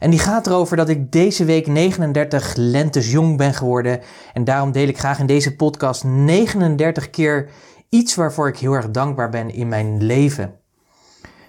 En die gaat erover dat ik deze week 39 lentes jong ben geworden. En daarom deel ik graag in deze podcast 39 keer iets waarvoor ik heel erg dankbaar ben in mijn leven.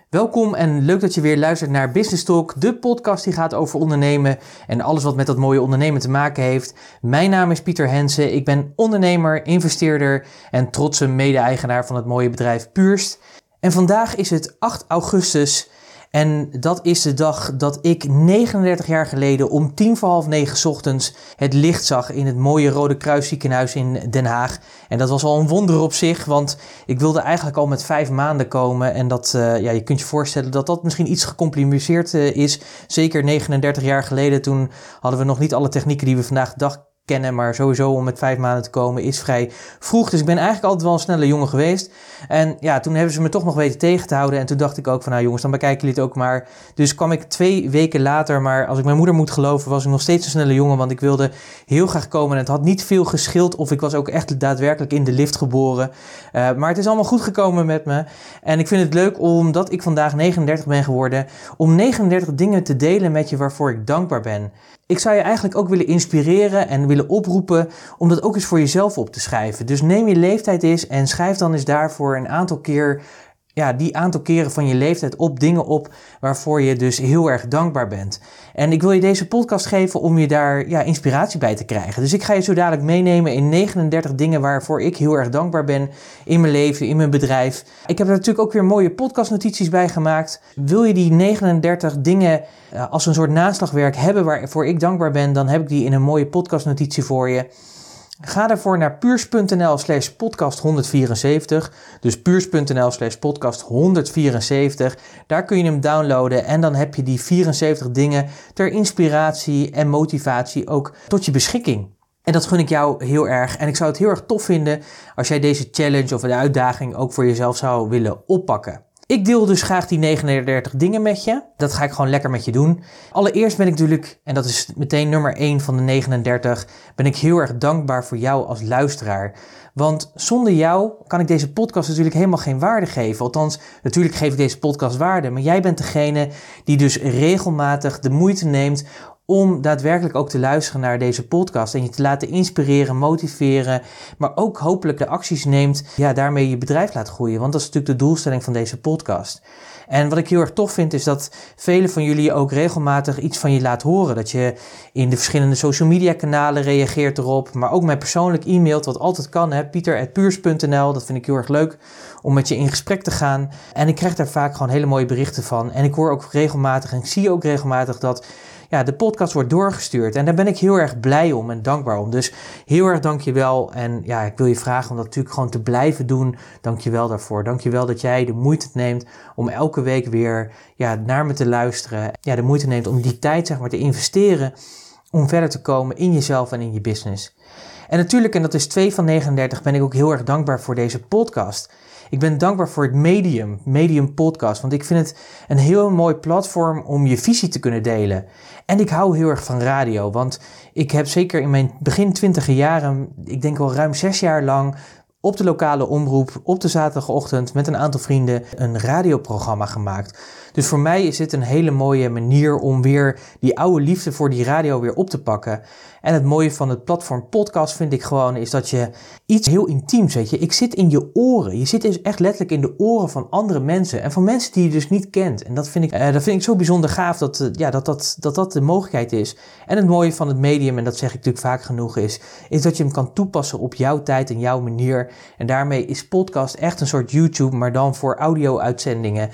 Welkom en leuk dat je weer luistert naar Business Talk, de podcast die gaat over ondernemen en alles wat met dat mooie ondernemen te maken heeft. Mijn naam is Pieter Hensen, ik ben ondernemer, investeerder en trotse mede-eigenaar van het mooie bedrijf Puurst. En vandaag is het 8 augustus en dat is de dag dat ik 39 jaar geleden om tien voor half negen ochtends het licht zag in het mooie Rode Kruisziekenhuis in Den Haag. En dat was al een wonder op zich, want ik wilde eigenlijk al met vijf maanden komen. En dat, uh, ja, je kunt je voorstellen dat dat misschien iets gecompliceerd uh, is. Zeker 39 jaar geleden, toen hadden we nog niet alle technieken die we vandaag dag kennen, maar sowieso om met vijf maanden te komen is vrij vroeg. Dus ik ben eigenlijk altijd wel een snelle jongen geweest. En ja, toen hebben ze me toch nog weten tegen te houden. En toen dacht ik ook van, nou jongens, dan bekijken jullie het ook maar. Dus kwam ik twee weken later, maar als ik mijn moeder moet geloven, was ik nog steeds een snelle jongen. Want ik wilde heel graag komen en het had niet veel geschild. Of ik was ook echt daadwerkelijk in de lift geboren. Uh, maar het is allemaal goed gekomen met me. En ik vind het leuk omdat ik vandaag 39 ben geworden, om 39 dingen te delen met je waarvoor ik dankbaar ben. Ik zou je eigenlijk ook willen inspireren en willen oproepen om dat ook eens voor jezelf op te schrijven. Dus neem je leeftijd eens en schrijf dan eens daarvoor een aantal keer ja, die aantal keren van je leeftijd op dingen op waarvoor je dus heel erg dankbaar bent. En ik wil je deze podcast geven om je daar ja, inspiratie bij te krijgen. Dus ik ga je zo dadelijk meenemen in 39 dingen waarvoor ik heel erg dankbaar ben in mijn leven, in mijn bedrijf. Ik heb er natuurlijk ook weer mooie podcastnotities bij gemaakt. Wil je die 39 dingen uh, als een soort naslagwerk hebben waarvoor ik dankbaar ben, dan heb ik die in een mooie podcastnotitie voor je. Ga daarvoor naar puurs.nl slash podcast 174. Dus puurs.nl slash podcast 174. Daar kun je hem downloaden en dan heb je die 74 dingen ter inspiratie en motivatie ook tot je beschikking. En dat gun ik jou heel erg. En ik zou het heel erg tof vinden als jij deze challenge of de uitdaging ook voor jezelf zou willen oppakken. Ik deel dus graag die 39 dingen met je. Dat ga ik gewoon lekker met je doen. Allereerst ben ik natuurlijk, en dat is meteen nummer 1 van de 39, ben ik heel erg dankbaar voor jou als luisteraar. Want zonder jou kan ik deze podcast natuurlijk helemaal geen waarde geven. Althans, natuurlijk geef ik deze podcast waarde. Maar jij bent degene die dus regelmatig de moeite neemt om daadwerkelijk ook te luisteren naar deze podcast en je te laten inspireren, motiveren, maar ook hopelijk de acties neemt, ja, daarmee je bedrijf laat groeien. Want dat is natuurlijk de doelstelling van deze podcast. En wat ik heel erg tof vind, is dat velen van jullie ook regelmatig iets van je laat horen. Dat je in de verschillende social media kanalen reageert erop, maar ook mij persoonlijk e-mailt, wat altijd kan, hè, pieter.puurs.nl. Dat vind ik heel erg leuk om met je in gesprek te gaan. En ik krijg daar vaak gewoon hele mooie berichten van. En ik hoor ook regelmatig en ik zie ook regelmatig dat ja, de podcast wordt doorgestuurd. En daar ben ik heel erg blij om en dankbaar om. Dus heel erg dankjewel. En ja, ik wil je vragen om dat natuurlijk gewoon te blijven doen. Dankjewel daarvoor. Dankjewel dat jij de moeite neemt om elke week weer ja, naar me te luisteren. Ja, de moeite neemt om die tijd zeg maar te investeren om verder te komen in jezelf en in je business. En natuurlijk, en dat is 2 van 39, ben ik ook heel erg dankbaar voor deze podcast. Ik ben dankbaar voor het Medium, Medium Podcast, want ik vind het een heel mooi platform om je visie te kunnen delen. En ik hou heel erg van radio, want ik heb zeker in mijn begin twintige jaren, ik denk al ruim zes jaar lang, op de lokale omroep op de zaterdagochtend met een aantal vrienden een radioprogramma gemaakt. Dus voor mij is dit een hele mooie manier om weer die oude liefde voor die radio weer op te pakken. En het mooie van het platform podcast vind ik gewoon is dat je iets heel intiems, weet je. Ik zit in je oren. Je zit dus echt letterlijk in de oren van andere mensen. En van mensen die je dus niet kent. En dat vind ik, uh, dat vind ik zo bijzonder gaaf dat, uh, ja, dat, dat, dat dat de mogelijkheid is. En het mooie van het medium, en dat zeg ik natuurlijk vaak genoeg, is, is dat je hem kan toepassen op jouw tijd en jouw manier. En daarmee is podcast echt een soort YouTube, maar dan voor audio-uitzendingen.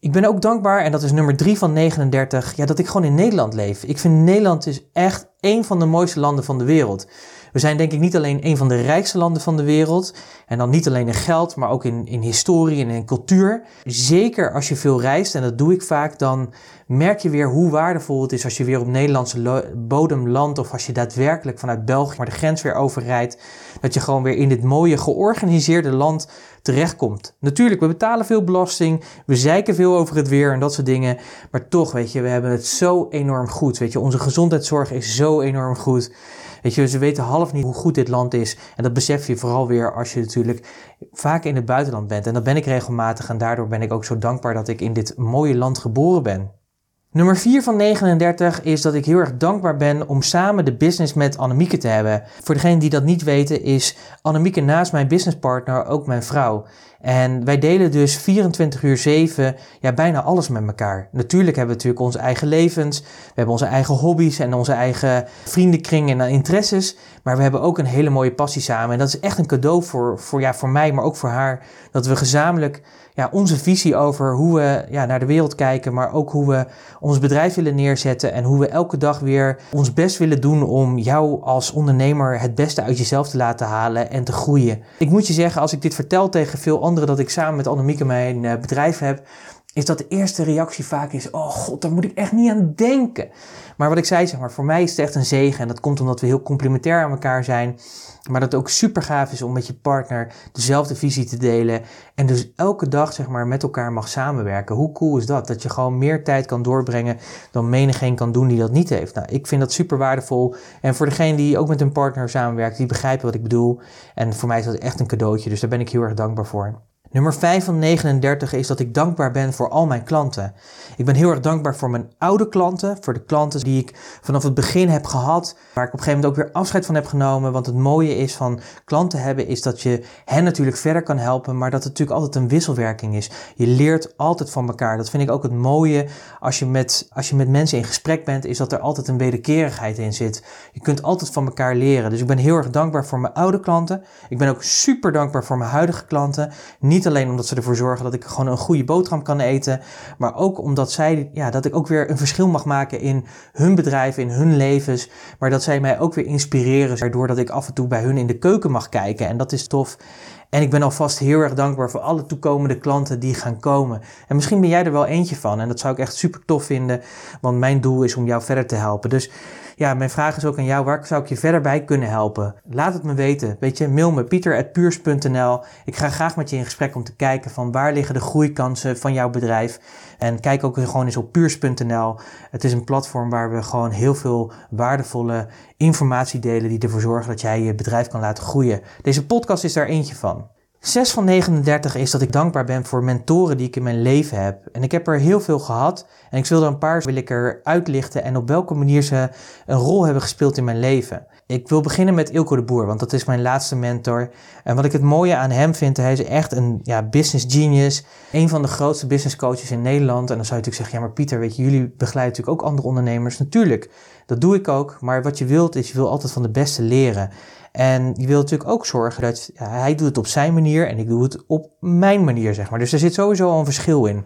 Ik ben ook dankbaar, en dat is nummer 3 van 39, ja, dat ik gewoon in Nederland leef. Ik vind Nederland is echt één van de mooiste landen van de wereld. We zijn denk ik niet alleen een van de rijkste landen van de wereld. En dan niet alleen in geld, maar ook in, in historie en in cultuur. Zeker als je veel reist, en dat doe ik vaak, dan merk je weer hoe waardevol het is als je weer op Nederlandse bodem landt. Of als je daadwerkelijk vanuit België maar de grens weer overrijdt. Dat je gewoon weer in dit mooie georganiseerde land terechtkomt. Natuurlijk, we betalen veel belasting, we zeiken veel over het weer en dat soort dingen. Maar toch, weet je, we hebben het zo enorm goed. Weet je, onze gezondheidszorg is zo enorm goed. Weet je, ze weten half niet hoe goed dit land is. En dat besef je vooral weer als je natuurlijk vaak in het buitenland bent. En dat ben ik regelmatig en daardoor ben ik ook zo dankbaar dat ik in dit mooie land geboren ben. Nummer 4 van 39 is dat ik heel erg dankbaar ben om samen de business met Annemieke te hebben. Voor degenen die dat niet weten is Annemieke naast mijn businesspartner ook mijn vrouw. En wij delen dus 24 uur 7 ja, bijna alles met elkaar. Natuurlijk hebben we natuurlijk onze eigen levens, we hebben onze eigen hobby's en onze eigen vriendenkring en interesses. Maar we hebben ook een hele mooie passie samen. En dat is echt een cadeau voor, voor, ja, voor mij, maar ook voor haar. Dat we gezamenlijk ja, onze visie over hoe we ja, naar de wereld kijken, maar ook hoe we ons bedrijf willen neerzetten en hoe we elke dag weer ons best willen doen om jou als ondernemer het beste uit jezelf te laten halen en te groeien. Ik moet je zeggen, als ik dit vertel tegen veel anderen dat ik samen met Annemieke mijn eh, bedrijf heb, is dat de eerste reactie vaak is: Oh god, daar moet ik echt niet aan denken. Maar wat ik zei, zeg maar, voor mij is het echt een zegen. En dat komt omdat we heel complementair aan elkaar zijn. Maar dat het ook super gaaf is om met je partner dezelfde visie te delen. En dus elke dag zeg maar met elkaar mag samenwerken. Hoe cool is dat? Dat je gewoon meer tijd kan doorbrengen dan menigeen kan doen die dat niet heeft. Nou, ik vind dat super waardevol. En voor degene die ook met een partner samenwerkt, die begrijpen wat ik bedoel. En voor mij is dat echt een cadeautje. Dus daar ben ik heel erg dankbaar voor. Nummer 5 van 39 is dat ik dankbaar ben voor al mijn klanten. Ik ben heel erg dankbaar voor mijn oude klanten, voor de klanten die ik vanaf het begin heb gehad, waar ik op een gegeven moment ook weer afscheid van heb genomen. Want het mooie is van klanten hebben, is dat je hen natuurlijk verder kan helpen, maar dat het natuurlijk altijd een wisselwerking is. Je leert altijd van elkaar. Dat vind ik ook het mooie als je met, als je met mensen in gesprek bent, is dat er altijd een wederkerigheid in zit. Je kunt altijd van elkaar leren. Dus ik ben heel erg dankbaar voor mijn oude klanten. Ik ben ook super dankbaar voor mijn huidige klanten. Niet niet alleen omdat ze ervoor zorgen dat ik gewoon een goede boterham kan eten, maar ook omdat zij, ja, dat ik ook weer een verschil mag maken in hun bedrijf, in hun levens, maar dat zij mij ook weer inspireren, waardoor dat ik af en toe bij hun in de keuken mag kijken. En dat is tof. En ik ben alvast heel erg dankbaar voor alle toekomende klanten die gaan komen. En misschien ben jij er wel eentje van. En dat zou ik echt super tof vinden. Want mijn doel is om jou verder te helpen. Dus ja, mijn vraag is ook aan jou. Waar zou ik je verder bij kunnen helpen? Laat het me weten. Weet je, mail me pieter.puurs.nl. Ik ga graag met je in gesprek om te kijken van waar liggen de groeikansen van jouw bedrijf. En kijk ook gewoon eens op puurs.nl. Het is een platform waar we gewoon heel veel waardevolle informatie delen die ervoor zorgen dat jij je bedrijf kan laten groeien. Deze podcast is daar eentje van. 6 van 39 is dat ik dankbaar ben voor mentoren die ik in mijn leven heb. En ik heb er heel veel gehad. En ik wil er een paar wil ik er uitlichten en op welke manier ze een rol hebben gespeeld in mijn leven. Ik wil beginnen met Ilko de Boer, want dat is mijn laatste mentor. En wat ik het mooie aan hem vind, hij is echt een ja, business genius. Een van de grootste business coaches in Nederland. En dan zou je natuurlijk zeggen, ja maar Pieter, weet je, jullie begeleiden natuurlijk ook andere ondernemers. Natuurlijk, dat doe ik ook. Maar wat je wilt is, je wil altijd van de beste leren. En je wilt natuurlijk ook zorgen dat hij doet het op zijn manier en ik doe het op mijn manier, zeg maar. Dus er zit sowieso al een verschil in.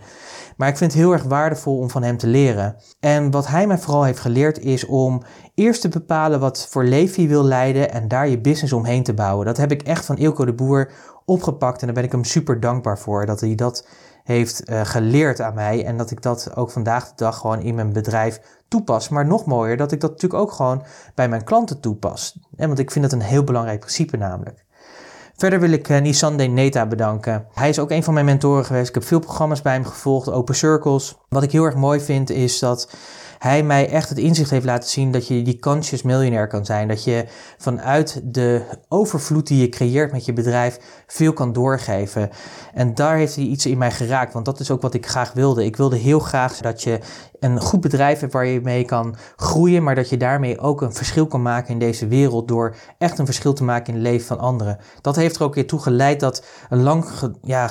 Maar ik vind het heel erg waardevol om van hem te leren. En wat hij mij vooral heeft geleerd is om eerst te bepalen wat voor leven je wil leiden en daar je business omheen te bouwen. Dat heb ik echt van Ilko de Boer opgepakt en daar ben ik hem super dankbaar voor dat hij dat heeft uh, geleerd aan mij en dat ik dat ook vandaag de dag gewoon in mijn bedrijf toepas. Maar nog mooier dat ik dat natuurlijk ook gewoon bij mijn klanten toepas. En want ik vind dat een heel belangrijk principe namelijk. Verder wil ik uh, Nisande Neta bedanken. Hij is ook een van mijn mentoren geweest. Ik heb veel programma's bij hem gevolgd, Open Circles. Wat ik heel erg mooi vind is dat hij mij echt het inzicht heeft laten zien dat je die conscious miljonair kan zijn. Dat je vanuit de overvloed die je creëert met je bedrijf veel kan doorgeven. En daar heeft hij iets in mij geraakt, want dat is ook wat ik graag wilde. Ik wilde heel graag dat je een goed bedrijf hebt waar je mee kan groeien, maar dat je daarmee ook een verschil kan maken in deze wereld door echt een verschil te maken in het leven van anderen. Dat heeft er ook weer toe geleid dat een lang, ja,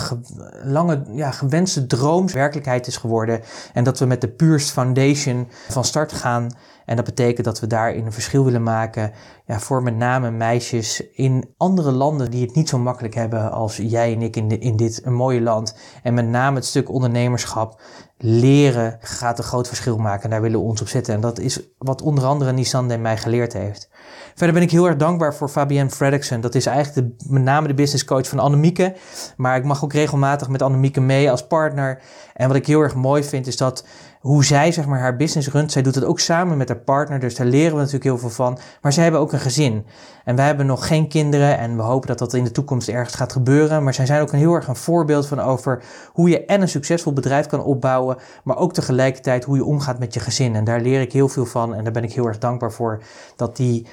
lange ja, gewenste droom werkelijkheid is geworden en dat we met de Purest Foundation van start gaan. En dat betekent dat we daarin een verschil willen maken ja, voor met name meisjes in andere landen die het niet zo makkelijk hebben als jij en ik in, in dit een mooie land. En met name het stuk ondernemerschap leren gaat een groot verschil maken. En daar willen we ons op zetten. En dat is wat onder andere Nissan en mij geleerd heeft. Verder ben ik heel erg dankbaar voor Fabienne Fredrickson. Dat is eigenlijk met name de business coach van Annemieke. Maar ik mag ook regelmatig met Annemieke mee als partner. En wat ik heel erg mooi vind is dat hoe zij zeg maar, haar business runt. Zij doet het ook samen met haar partner, dus daar leren we natuurlijk heel veel van. Maar zij hebben ook een gezin. En wij hebben nog geen kinderen en we hopen dat dat in de toekomst ergens gaat gebeuren. Maar zij zijn ook een heel erg een voorbeeld van over hoe je en een succesvol bedrijf kan opbouwen, maar ook tegelijkertijd hoe je omgaat met je gezin. En daar leer ik heel veel van en daar ben ik heel erg dankbaar voor dat die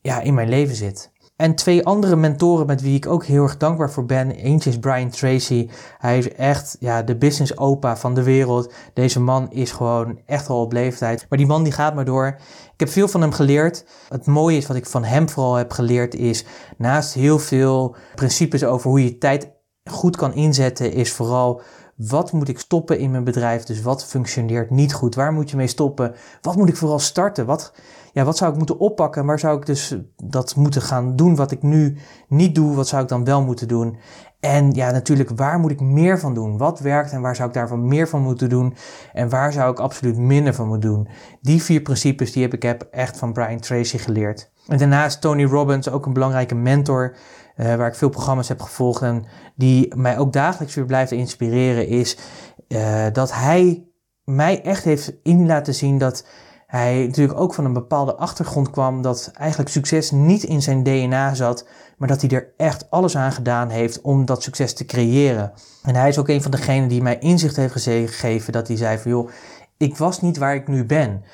ja, in mijn leven zit. En twee andere mentoren met wie ik ook heel erg dankbaar voor ben. Eentje is Brian Tracy. Hij is echt ja, de business opa van de wereld. Deze man is gewoon echt al op leeftijd. Maar die man die gaat maar door. Ik heb veel van hem geleerd. Het mooie is wat ik van hem vooral heb geleerd is... naast heel veel principes over hoe je tijd goed kan inzetten... is vooral wat moet ik stoppen in mijn bedrijf? Dus wat functioneert niet goed? Waar moet je mee stoppen? Wat moet ik vooral starten? Wat, ja, wat zou ik moeten oppakken? Waar zou ik dus dat moeten gaan doen wat ik nu niet doe? Wat zou ik dan wel moeten doen? En ja, natuurlijk, waar moet ik meer van doen? Wat werkt en waar zou ik daarvan meer van moeten doen? En waar zou ik absoluut minder van moeten doen? Die vier principes die heb ik heb echt van Brian Tracy geleerd. En daarnaast Tony Robbins, ook een belangrijke mentor, uh, waar ik veel programma's heb gevolgd en die mij ook dagelijks weer blijft inspireren, is uh, dat hij mij echt heeft in laten zien dat hij natuurlijk ook van een bepaalde achtergrond kwam dat eigenlijk succes niet in zijn DNA zat, maar dat hij er echt alles aan gedaan heeft om dat succes te creëren. En hij is ook een van degenen die mij inzicht heeft gegeven dat hij zei van joh, ik was niet waar ik nu ben.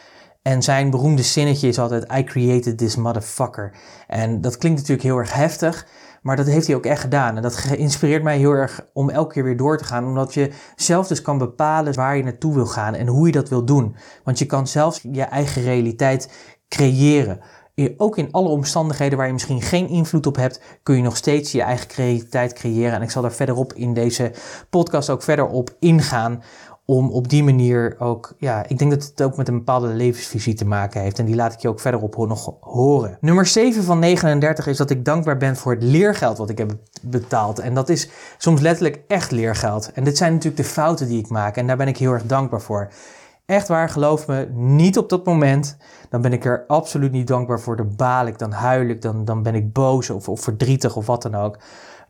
En zijn beroemde zinnetje is altijd I created this motherfucker. En dat klinkt natuurlijk heel erg heftig, maar dat heeft hij ook echt gedaan. En dat inspireert mij heel erg om elke keer weer door te gaan. Omdat je zelf dus kan bepalen waar je naartoe wil gaan en hoe je dat wil doen. Want je kan zelfs je eigen realiteit creëren. Ook in alle omstandigheden waar je misschien geen invloed op hebt, kun je nog steeds je eigen realiteit creëren. En ik zal daar verderop in deze podcast ook verder op ingaan om op die manier ook, ja, ik denk dat het ook met een bepaalde levensvisie te maken heeft. En die laat ik je ook verderop nog horen. Nummer 7 van 39 is dat ik dankbaar ben voor het leergeld wat ik heb betaald. En dat is soms letterlijk echt leergeld. En dit zijn natuurlijk de fouten die ik maak. En daar ben ik heel erg dankbaar voor. Echt waar, geloof me, niet op dat moment. Dan ben ik er absoluut niet dankbaar voor. Dan baal ik, dan huil ik, dan, dan ben ik boos of verdrietig of wat dan ook.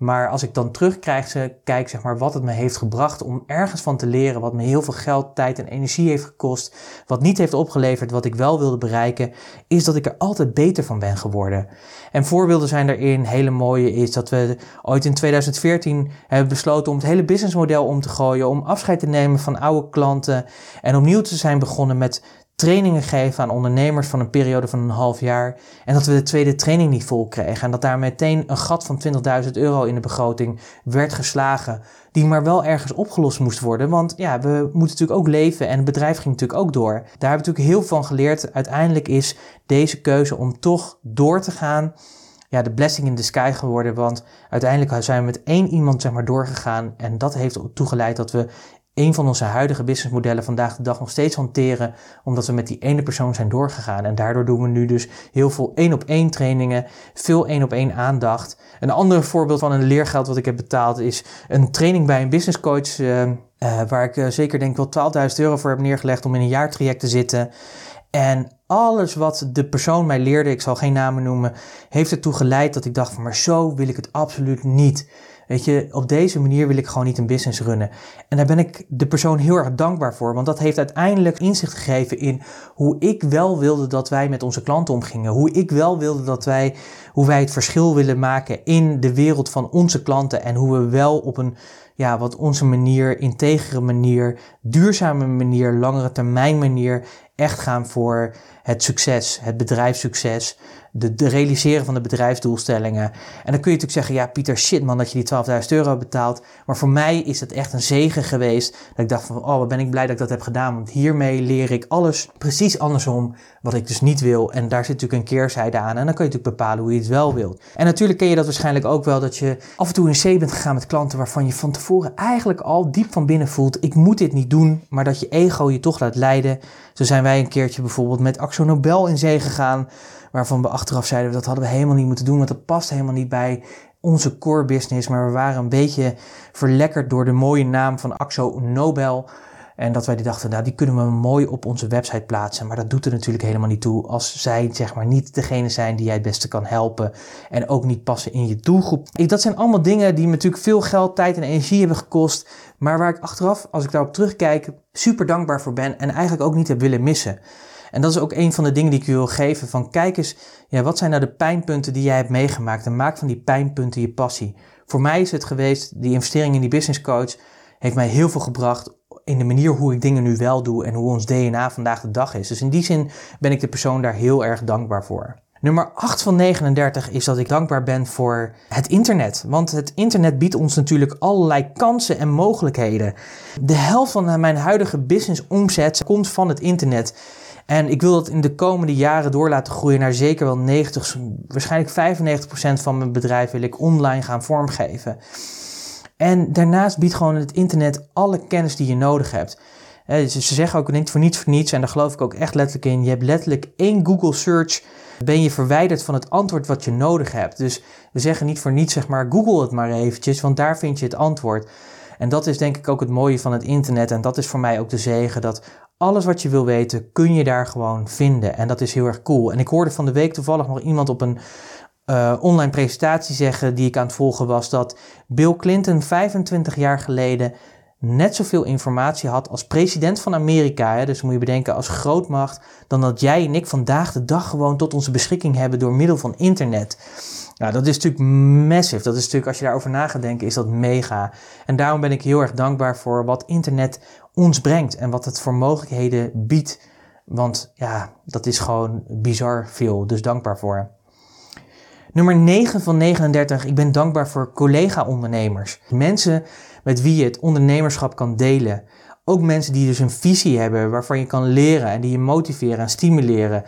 Maar als ik dan terugkrijg, kijk zeg maar, wat het me heeft gebracht om ergens van te leren, wat me heel veel geld, tijd en energie heeft gekost, wat niet heeft opgeleverd, wat ik wel wilde bereiken, is dat ik er altijd beter van ben geworden. En voorbeelden zijn daarin, hele mooie is dat we ooit in 2014 hebben besloten om het hele businessmodel om te gooien, om afscheid te nemen van oude klanten en opnieuw te zijn begonnen met trainingen geven aan ondernemers van een periode van een half jaar. En dat we de tweede training niet vol kregen. En dat daar meteen een gat van 20.000 euro in de begroting werd geslagen. Die maar wel ergens opgelost moest worden. Want ja, we moeten natuurlijk ook leven en het bedrijf ging natuurlijk ook door. Daar heb ik natuurlijk heel veel van geleerd. Uiteindelijk is deze keuze om toch door te gaan ja, de blessing in the sky geworden. Want uiteindelijk zijn we met één iemand zeg maar, doorgegaan. En dat heeft toegeleid dat we een van onze huidige businessmodellen vandaag de dag nog steeds hanteren, omdat we met die ene persoon zijn doorgegaan. En daardoor doen we nu dus heel veel één op één trainingen, veel één op één aandacht. Een ander voorbeeld van een leergeld wat ik heb betaald is een training bij een business coach, uh, waar ik uh, zeker denk wel 12.000 euro voor heb neergelegd om in een jaartraject te zitten. En alles wat de persoon mij leerde, ik zal geen namen noemen, heeft ertoe geleid dat ik dacht van maar zo wil ik het absoluut niet. Weet je, op deze manier wil ik gewoon niet een business runnen. En daar ben ik de persoon heel erg dankbaar voor, want dat heeft uiteindelijk inzicht gegeven in hoe ik wel wilde dat wij met onze klanten omgingen. Hoe ik wel wilde dat wij, hoe wij het verschil willen maken in de wereld van onze klanten en hoe we wel op een, ja, wat onze manier, integere manier, duurzame manier, langere termijn manier echt gaan voor het succes, het bedrijfssucces, de, realiseren van de bedrijfsdoelstellingen. En dan kun je natuurlijk zeggen, ja Pieter, shit man dat je die 12.000 euro betaalt. Maar voor mij is het echt een zegen geweest. Dat ik dacht van, oh wat ben ik blij dat ik dat heb gedaan. Want hiermee leer ik alles precies andersom wat ik dus niet wil. En daar zit natuurlijk een keerzijde aan. En dan kun je natuurlijk bepalen hoe je het wel wilt. En natuurlijk ken je dat waarschijnlijk ook wel, dat je af en toe in zee bent gegaan met klanten waarvan je van tevoren eigenlijk al diep van binnen voelt, ik moet dit niet doen, maar dat je ego je toch laat leiden. Zo zijn wij een keertje bijvoorbeeld met Axo Nobel in zee gegaan, waarvan we achteraf zeiden dat hadden we helemaal niet moeten doen, want dat past helemaal niet bij onze core business. Maar we waren een beetje verlekkerd door de mooie naam van Axo Nobel. En dat wij die dachten, nou die kunnen we mooi op onze website plaatsen. Maar dat doet er natuurlijk helemaal niet toe als zij zeg maar niet degene zijn die jij het beste kan helpen. En ook niet passen in je doelgroep. Dat zijn allemaal dingen die me natuurlijk veel geld, tijd en energie hebben gekost. Maar waar ik achteraf, als ik daarop terugkijk, super dankbaar voor ben. En eigenlijk ook niet heb willen missen. En dat is ook een van de dingen die ik je wil geven. Van kijk eens, ja, wat zijn nou de pijnpunten die jij hebt meegemaakt? En maak van die pijnpunten je passie. Voor mij is het geweest, die investering in die business coach heeft mij heel veel gebracht in de manier hoe ik dingen nu wel doe en hoe ons DNA vandaag de dag is. Dus in die zin ben ik de persoon daar heel erg dankbaar voor. Nummer 8 van 39 is dat ik dankbaar ben voor het internet. Want het internet biedt ons natuurlijk allerlei kansen en mogelijkheden. De helft van mijn huidige business omzet komt van het internet. En ik wil dat in de komende jaren door laten groeien naar zeker wel 90, waarschijnlijk 95% van mijn bedrijf wil ik online gaan vormgeven. En daarnaast biedt gewoon het internet alle kennis die je nodig hebt. Ze zeggen ook niet voor niets voor niets, en daar geloof ik ook echt letterlijk in. Je hebt letterlijk één Google search, ben je verwijderd van het antwoord wat je nodig hebt. Dus we zeggen niet voor niets, zeg maar, Google het maar eventjes, want daar vind je het antwoord. En dat is denk ik ook het mooie van het internet. En dat is voor mij ook de zegen dat alles wat je wil weten, kun je daar gewoon vinden. En dat is heel erg cool. En ik hoorde van de week toevallig nog iemand op een uh, online presentatie zeggen die ik aan het volgen was dat Bill Clinton 25 jaar geleden net zoveel informatie had als president van Amerika. Hè, dus moet je bedenken als grootmacht, dan dat jij en ik vandaag de dag gewoon tot onze beschikking hebben door middel van internet. Nou, dat is natuurlijk massive. Dat is natuurlijk, als je daarover na gaat denken, is dat mega. En daarom ben ik heel erg dankbaar voor wat internet ons brengt en wat het voor mogelijkheden biedt. Want ja, dat is gewoon bizar veel. Dus dankbaar voor. Nummer 9 van 39. Ik ben dankbaar voor collega-ondernemers. Mensen met wie je het ondernemerschap kan delen. Ook mensen die dus een visie hebben waarvan je kan leren en die je motiveren en stimuleren.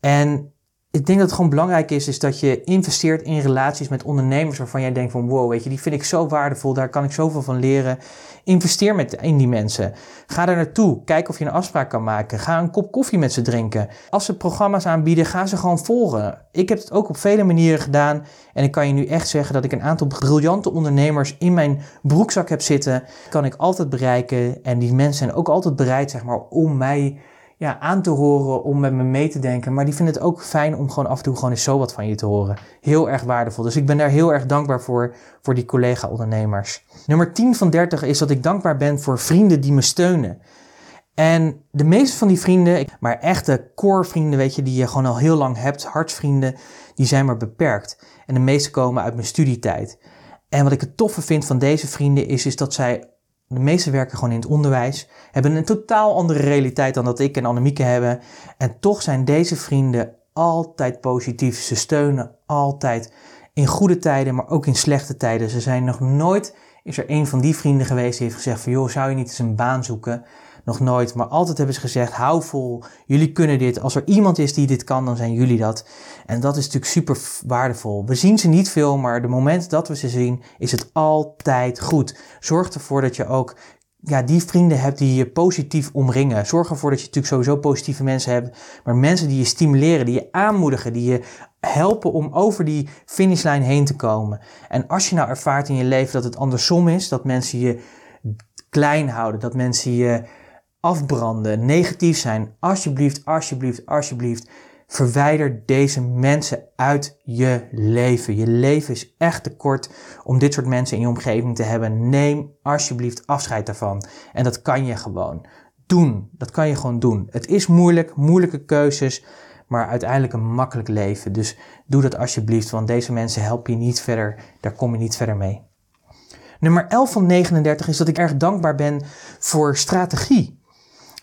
En ik denk dat het gewoon belangrijk is, is dat je investeert in relaties met ondernemers waarvan jij denkt van wow, weet je, die vind ik zo waardevol, daar kan ik zoveel van leren. Investeer met, in die mensen. Ga daar naartoe. Kijk of je een afspraak kan maken. Ga een kop koffie met ze drinken. Als ze programma's aanbieden, ga ze gewoon volgen. Ik heb het ook op vele manieren gedaan. En ik kan je nu echt zeggen dat ik een aantal briljante ondernemers in mijn broekzak heb zitten. Kan ik altijd bereiken. En die mensen zijn ook altijd bereid, zeg maar, om mij ja, aan te horen, om met me mee te denken. Maar die vinden het ook fijn om gewoon af en toe gewoon eens zo wat van je te horen. Heel erg waardevol. Dus ik ben daar heel erg dankbaar voor, voor die collega-ondernemers. Nummer 10 van 30 is dat ik dankbaar ben voor vrienden die me steunen. En de meeste van die vrienden, maar echte core vrienden, weet je, die je gewoon al heel lang hebt, hartsvrienden, die zijn maar beperkt. En de meeste komen uit mijn studietijd. En wat ik het toffe vind van deze vrienden is, is dat zij de meeste werken gewoon in het onderwijs, hebben een totaal andere realiteit dan dat ik en Annemieke hebben. En toch zijn deze vrienden altijd positief. Ze steunen altijd in goede tijden, maar ook in slechte tijden. Ze zijn nog nooit, is er een van die vrienden geweest die heeft gezegd van joh, zou je niet eens een baan zoeken? Nog nooit, maar altijd hebben ze gezegd: hou vol, jullie kunnen dit. Als er iemand is die dit kan, dan zijn jullie dat. En dat is natuurlijk super waardevol. We zien ze niet veel, maar de moment dat we ze zien, is het altijd goed. Zorg ervoor dat je ook ja, die vrienden hebt die je positief omringen. Zorg ervoor dat je natuurlijk sowieso positieve mensen hebt, maar mensen die je stimuleren, die je aanmoedigen, die je helpen om over die finishlijn heen te komen. En als je nou ervaart in je leven dat het andersom is, dat mensen je klein houden, dat mensen je afbranden, negatief zijn, alsjeblieft, alsjeblieft, alsjeblieft, verwijder deze mensen uit je leven. Je leven is echt te kort om dit soort mensen in je omgeving te hebben. Neem alsjeblieft afscheid daarvan. En dat kan je gewoon doen. Dat kan je gewoon doen. Het is moeilijk, moeilijke keuzes, maar uiteindelijk een makkelijk leven. Dus doe dat alsjeblieft, want deze mensen helpen je niet verder. Daar kom je niet verder mee. Nummer 11 van 39 is dat ik erg dankbaar ben voor strategie.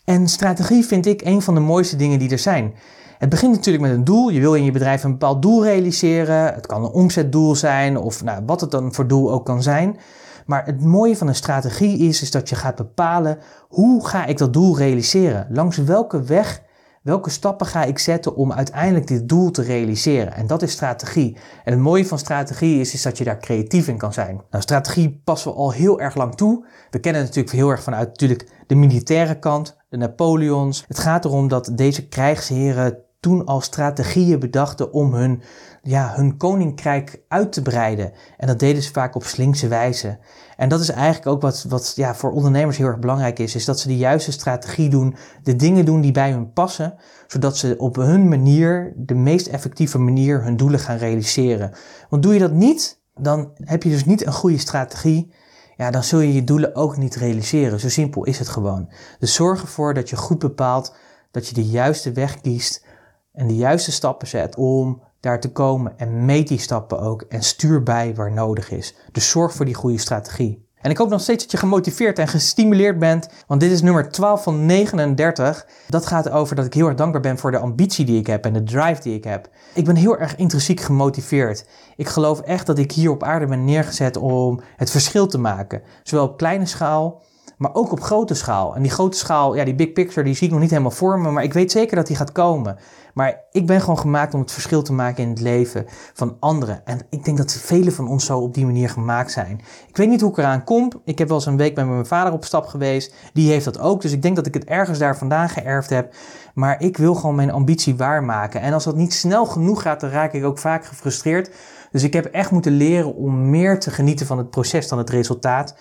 En strategie vind ik een van de mooiste dingen die er zijn. Het begint natuurlijk met een doel. Je wil in je bedrijf een bepaald doel realiseren. Het kan een omzetdoel zijn of nou, wat het dan voor doel ook kan zijn. Maar het mooie van een strategie is, is dat je gaat bepalen hoe ga ik dat doel realiseren? Langs welke weg welke stappen ga ik zetten om uiteindelijk dit doel te realiseren? En dat is strategie. En het mooie van strategie is, is dat je daar creatief in kan zijn. Nou, strategie passen we al heel erg lang toe. We kennen het natuurlijk heel erg vanuit natuurlijk de militaire kant, de Napoleons. Het gaat erom dat deze krijgsheren toen al strategieën bedachten om hun, ja, hun koninkrijk uit te breiden. En dat deden ze vaak op slinkse wijze. En dat is eigenlijk ook wat, wat ja, voor ondernemers heel erg belangrijk is, is dat ze de juiste strategie doen, de dingen doen die bij hun passen, zodat ze op hun manier, de meest effectieve manier, hun doelen gaan realiseren. Want doe je dat niet, dan heb je dus niet een goede strategie. Ja, dan zul je je doelen ook niet realiseren. Zo simpel is het gewoon. Dus zorg ervoor dat je goed bepaalt dat je de juiste weg kiest en de juiste stappen zet om daar te komen. En meet die stappen ook en stuur bij waar nodig is. Dus zorg voor die goede strategie. En ik hoop nog steeds dat je gemotiveerd en gestimuleerd bent, want dit is nummer 12 van 39. Dat gaat over dat ik heel erg dankbaar ben voor de ambitie die ik heb en de drive die ik heb. Ik ben heel erg intrinsiek gemotiveerd. Ik geloof echt dat ik hier op aarde ben neergezet om het verschil te maken. Zowel op kleine schaal maar ook op grote schaal. En die grote schaal, ja, die big picture, die zie ik nog niet helemaal voor me, maar ik weet zeker dat die gaat komen. Maar ik ben gewoon gemaakt om het verschil te maken in het leven van anderen. En ik denk dat velen van ons zo op die manier gemaakt zijn. Ik weet niet hoe ik eraan kom. Ik heb wel eens een week met mijn vader op stap geweest. Die heeft dat ook. Dus ik denk dat ik het ergens daar vandaan geërfd heb. Maar ik wil gewoon mijn ambitie waarmaken. En als dat niet snel genoeg gaat, dan raak ik ook vaak gefrustreerd. Dus ik heb echt moeten leren om meer te genieten van het proces dan het resultaat.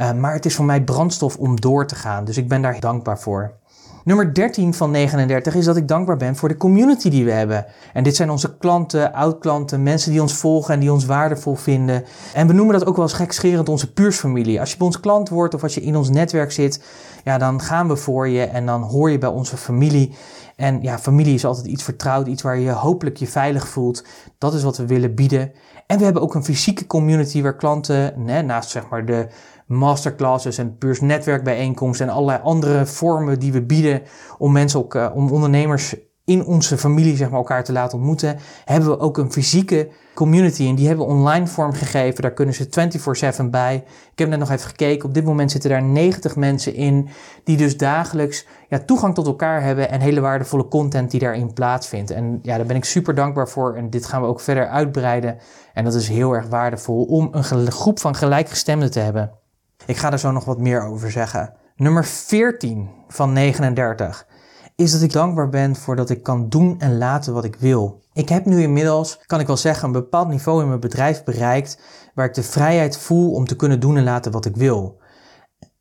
Uh, maar het is voor mij brandstof om door te gaan. Dus ik ben daar dankbaar voor. Nummer 13 van 39 is dat ik dankbaar ben voor de community die we hebben. En dit zijn onze klanten, oud-klanten, mensen die ons volgen en die ons waardevol vinden. En we noemen dat ook wel eens gekscherend onze puursfamilie. Als je bij ons klant wordt of als je in ons netwerk zit, ja, dan gaan we voor je en dan hoor je bij onze familie. En ja, familie is altijd iets vertrouwd, iets waar je hopelijk je veilig voelt. Dat is wat we willen bieden. En we hebben ook een fysieke community waar klanten, naast zeg maar de masterclasses en puurs netwerkbijeenkomsten en allerlei andere vormen die we bieden om mensen ook, uh, om ondernemers in onze familie zeg maar, elkaar te laten ontmoeten, hebben we ook een fysieke community en die hebben we online vormgegeven. Daar kunnen ze 24/7 bij. Ik heb net nog even gekeken. Op dit moment zitten daar 90 mensen in die dus dagelijks ja, toegang tot elkaar hebben en hele waardevolle content die daarin plaatsvindt. En ja, daar ben ik super dankbaar voor en dit gaan we ook verder uitbreiden. En dat is heel erg waardevol om een groep van gelijkgestemden te hebben. Ik ga er zo nog wat meer over zeggen. Nummer 14 van 39 is dat ik dankbaar ben voor dat ik kan doen en laten wat ik wil. Ik heb nu inmiddels, kan ik wel zeggen, een bepaald niveau in mijn bedrijf bereikt waar ik de vrijheid voel om te kunnen doen en laten wat ik wil.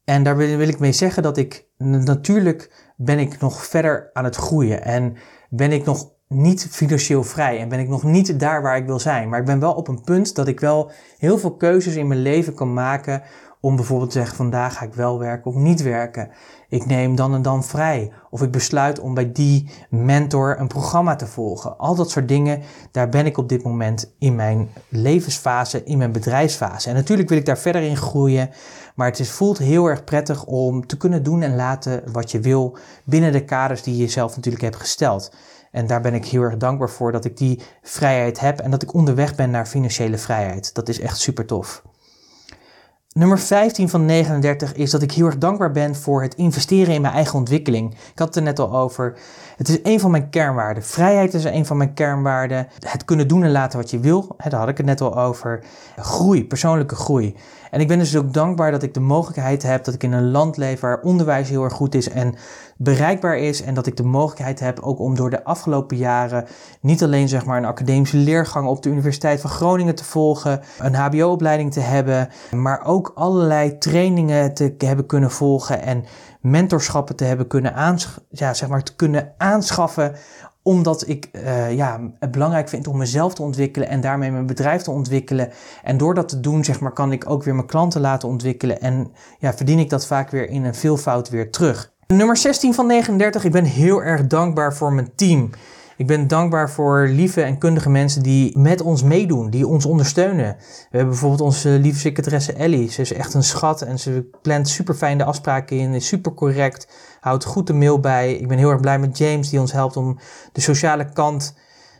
En daar wil, ik mee zeggen dat ik natuurlijk ben ik nog verder aan het groeien en ben ik nog niet financieel vrij en ben ik nog niet daar waar ik wil zijn. Maar ik ben wel op een punt dat ik wel heel veel keuzes in mijn leven kan maken om bijvoorbeeld te zeggen, vandaag ga ik wel werken of niet werken. Ik neem dan en dan vrij. Of ik besluit om bij die mentor een programma te volgen. Al dat soort dingen, daar ben ik op dit moment in mijn levensfase, in mijn bedrijfsfase. En natuurlijk wil ik daar verder in groeien. Maar het is, voelt heel erg prettig om te kunnen doen en laten wat je wil binnen de kaders die je zelf natuurlijk hebt gesteld. En daar ben ik heel erg dankbaar voor dat ik die vrijheid heb en dat ik onderweg ben naar financiële vrijheid. Dat is echt super tof. Nummer 15 van 39 is dat ik heel erg dankbaar ben voor het investeren in mijn eigen ontwikkeling. Ik had het er net al over. Het is een van mijn kernwaarden. Vrijheid is een van mijn kernwaarden. Het kunnen doen en laten wat je wil. Daar had ik het net al over. Groei, persoonlijke groei. En ik ben dus ook dankbaar dat ik de mogelijkheid heb dat ik in een land leef waar onderwijs heel erg goed is en bereikbaar is. En dat ik de mogelijkheid heb ook om door de afgelopen jaren niet alleen zeg maar een academische leergang op de Universiteit van Groningen te volgen, een HBO-opleiding te hebben, maar ook allerlei trainingen te hebben kunnen volgen en mentorschappen te hebben kunnen, ja, zeg maar, te kunnen aanschaffen omdat ik uh, ja, het belangrijk vind om mezelf te ontwikkelen en daarmee mijn bedrijf te ontwikkelen. En door dat te doen, zeg maar, kan ik ook weer mijn klanten laten ontwikkelen. En ja, verdien ik dat vaak weer in een veelvoud weer terug. Nummer 16 van 39. Ik ben heel erg dankbaar voor mijn team. Ik ben dankbaar voor lieve en kundige mensen die met ons meedoen, die ons ondersteunen. We hebben bijvoorbeeld onze lieve secretaresse Ellie. Ze is echt een schat en ze plant super fijne afspraken in, is super correct, houdt goed de mail bij. Ik ben heel erg blij met James die ons helpt om de sociale kant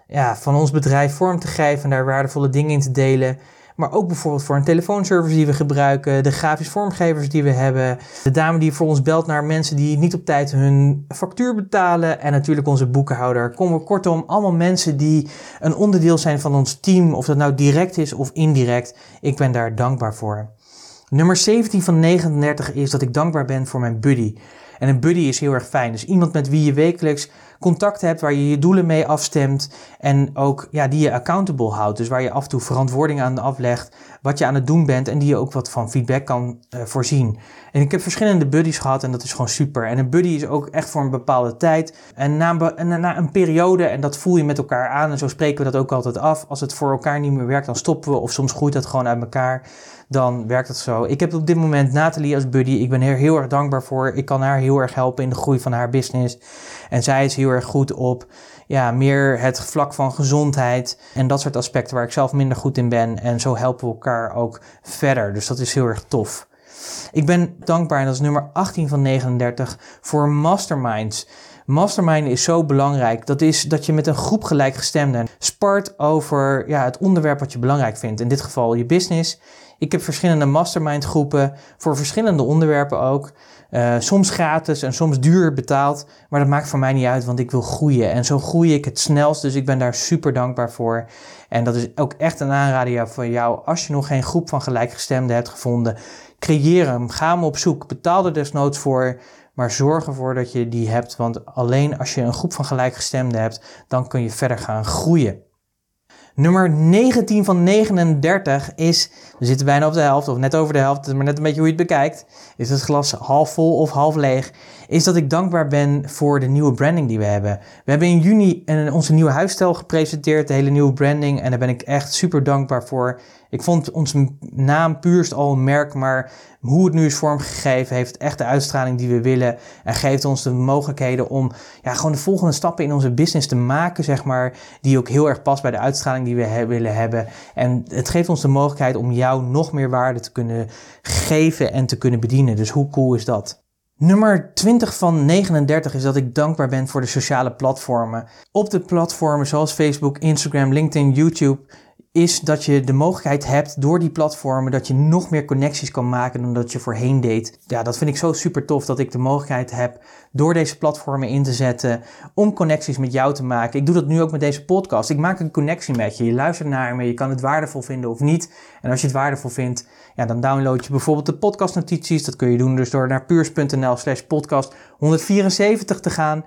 ja, van ons bedrijf vorm te geven en daar waardevolle dingen in te delen. Maar ook bijvoorbeeld voor een telefoonservice die we gebruiken, de grafisch vormgevers die we hebben, de dame die voor ons belt naar mensen die niet op tijd hun factuur betalen en natuurlijk onze boekenhouder. Komen kortom, allemaal mensen die een onderdeel zijn van ons team, of dat nou direct is of indirect. Ik ben daar dankbaar voor. Nummer 17 van 39 is dat ik dankbaar ben voor mijn buddy. En een buddy is heel erg fijn. Dus iemand met wie je wekelijks contact hebt, waar je je doelen mee afstemt en ook ja, die je accountable houdt. Dus waar je af en toe verantwoording aan aflegt, wat je aan het doen bent en die je ook wat van feedback kan uh, voorzien. En ik heb verschillende buddies gehad en dat is gewoon super. En een buddy is ook echt voor een bepaalde tijd. En na, na een periode, en dat voel je met elkaar aan, en zo spreken we dat ook altijd af. Als het voor elkaar niet meer werkt, dan stoppen we of soms groeit dat gewoon uit elkaar dan werkt het zo. Ik heb op dit moment Nathalie als buddy. Ik ben er heel erg dankbaar voor. Ik kan haar heel erg helpen in de groei van haar business. En zij is heel erg goed op ja, meer het vlak van gezondheid en dat soort aspecten waar ik zelf minder goed in ben. En zo helpen we elkaar ook verder. Dus dat is heel erg tof. Ik ben dankbaar, en dat is nummer 18 van 39, voor masterminds. Mastermind is zo belangrijk. Dat is dat je met een groep gelijkgestemden spart over ja, het onderwerp wat je belangrijk vindt. In dit geval je business. Ik heb verschillende mastermind groepen voor verschillende onderwerpen ook. Uh, soms gratis en soms duur betaald. Maar dat maakt voor mij niet uit, want ik wil groeien. En zo groei ik het snelst. Dus ik ben daar super dankbaar voor. En dat is ook echt een aanrader voor jou. Als je nog geen groep van gelijkgestemden hebt gevonden, creëer hem. Ga hem op zoek. Betaal er desnoods voor. Maar zorg ervoor dat je die hebt. Want alleen als je een groep van gelijkgestemden hebt, dan kun je verder gaan groeien. Nummer 19 van 39 is, we zitten bijna op de helft of net over de helft, maar net een beetje hoe je het bekijkt. Is het glas half vol of half leeg? Is dat ik dankbaar ben voor de nieuwe branding die we hebben. We hebben in juni onze nieuwe huisstijl gepresenteerd, de hele nieuwe branding. En daar ben ik echt super dankbaar voor. Ik vond onze naam puurst al een merk, maar hoe het nu is vormgegeven heeft echt de uitstraling die we willen. En geeft ons de mogelijkheden om ja, gewoon de volgende stappen in onze business te maken, zeg maar. Die ook heel erg past bij de uitstraling die we willen hebben. En het geeft ons de mogelijkheid om jou nog meer waarde te kunnen geven en te kunnen bedienen. Dus hoe cool is dat? Nummer 20 van 39 is dat ik dankbaar ben voor de sociale platformen. Op de platformen zoals Facebook, Instagram, LinkedIn, YouTube is dat je de mogelijkheid hebt door die platformen dat je nog meer connecties kan maken dan dat je voorheen deed. Ja, dat vind ik zo super tof dat ik de mogelijkheid heb door deze platformen in te zetten om connecties met jou te maken. Ik doe dat nu ook met deze podcast. Ik maak een connectie met je. Je luistert naar me, je kan het waardevol vinden of niet. En als je het waardevol vindt, ja, dan download je bijvoorbeeld de podcastnotities. Dat kun je doen dus door naar puurs.nl slash podcast 174 te gaan.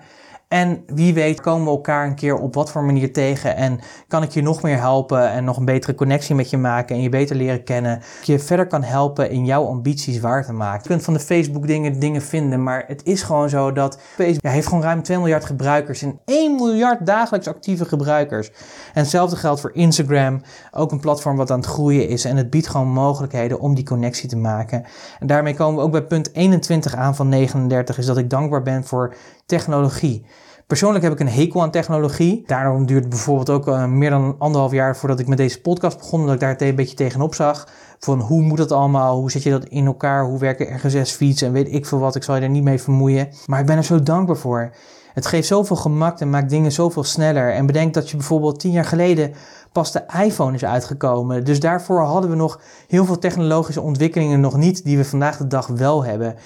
En wie weet komen we elkaar een keer op wat voor manier tegen en kan ik je nog meer helpen en nog een betere connectie met je maken en je beter leren kennen. Je verder kan helpen in jouw ambities waar te maken. Je kunt van de Facebook dingen dingen vinden, maar het is gewoon zo dat Facebook ja, heeft gewoon ruim 2 miljard gebruikers en 1 miljard dagelijks actieve gebruikers. En hetzelfde geldt voor Instagram, ook een platform wat aan het groeien is en het biedt gewoon mogelijkheden om die connectie te maken. En daarmee komen we ook bij punt 21 aan van 39, is dat ik dankbaar ben voor technologie. Persoonlijk heb ik een hekel aan technologie. Daarom duurt het bijvoorbeeld ook uh, meer dan anderhalf jaar voordat ik met deze podcast begon, omdat ik daar een beetje tegenop zag. Van hoe moet dat allemaal? Hoe zet je dat in elkaar? Hoe werken RSS-feeds en weet ik veel wat? Ik zal je er niet mee vermoeien. Maar ik ben er zo dankbaar voor. Het geeft zoveel gemak en maakt dingen zoveel sneller. En bedenk dat je bijvoorbeeld tien jaar geleden pas de iPhone is uitgekomen. Dus daarvoor hadden we nog heel veel technologische ontwikkelingen nog niet, die we vandaag de dag wel hebben.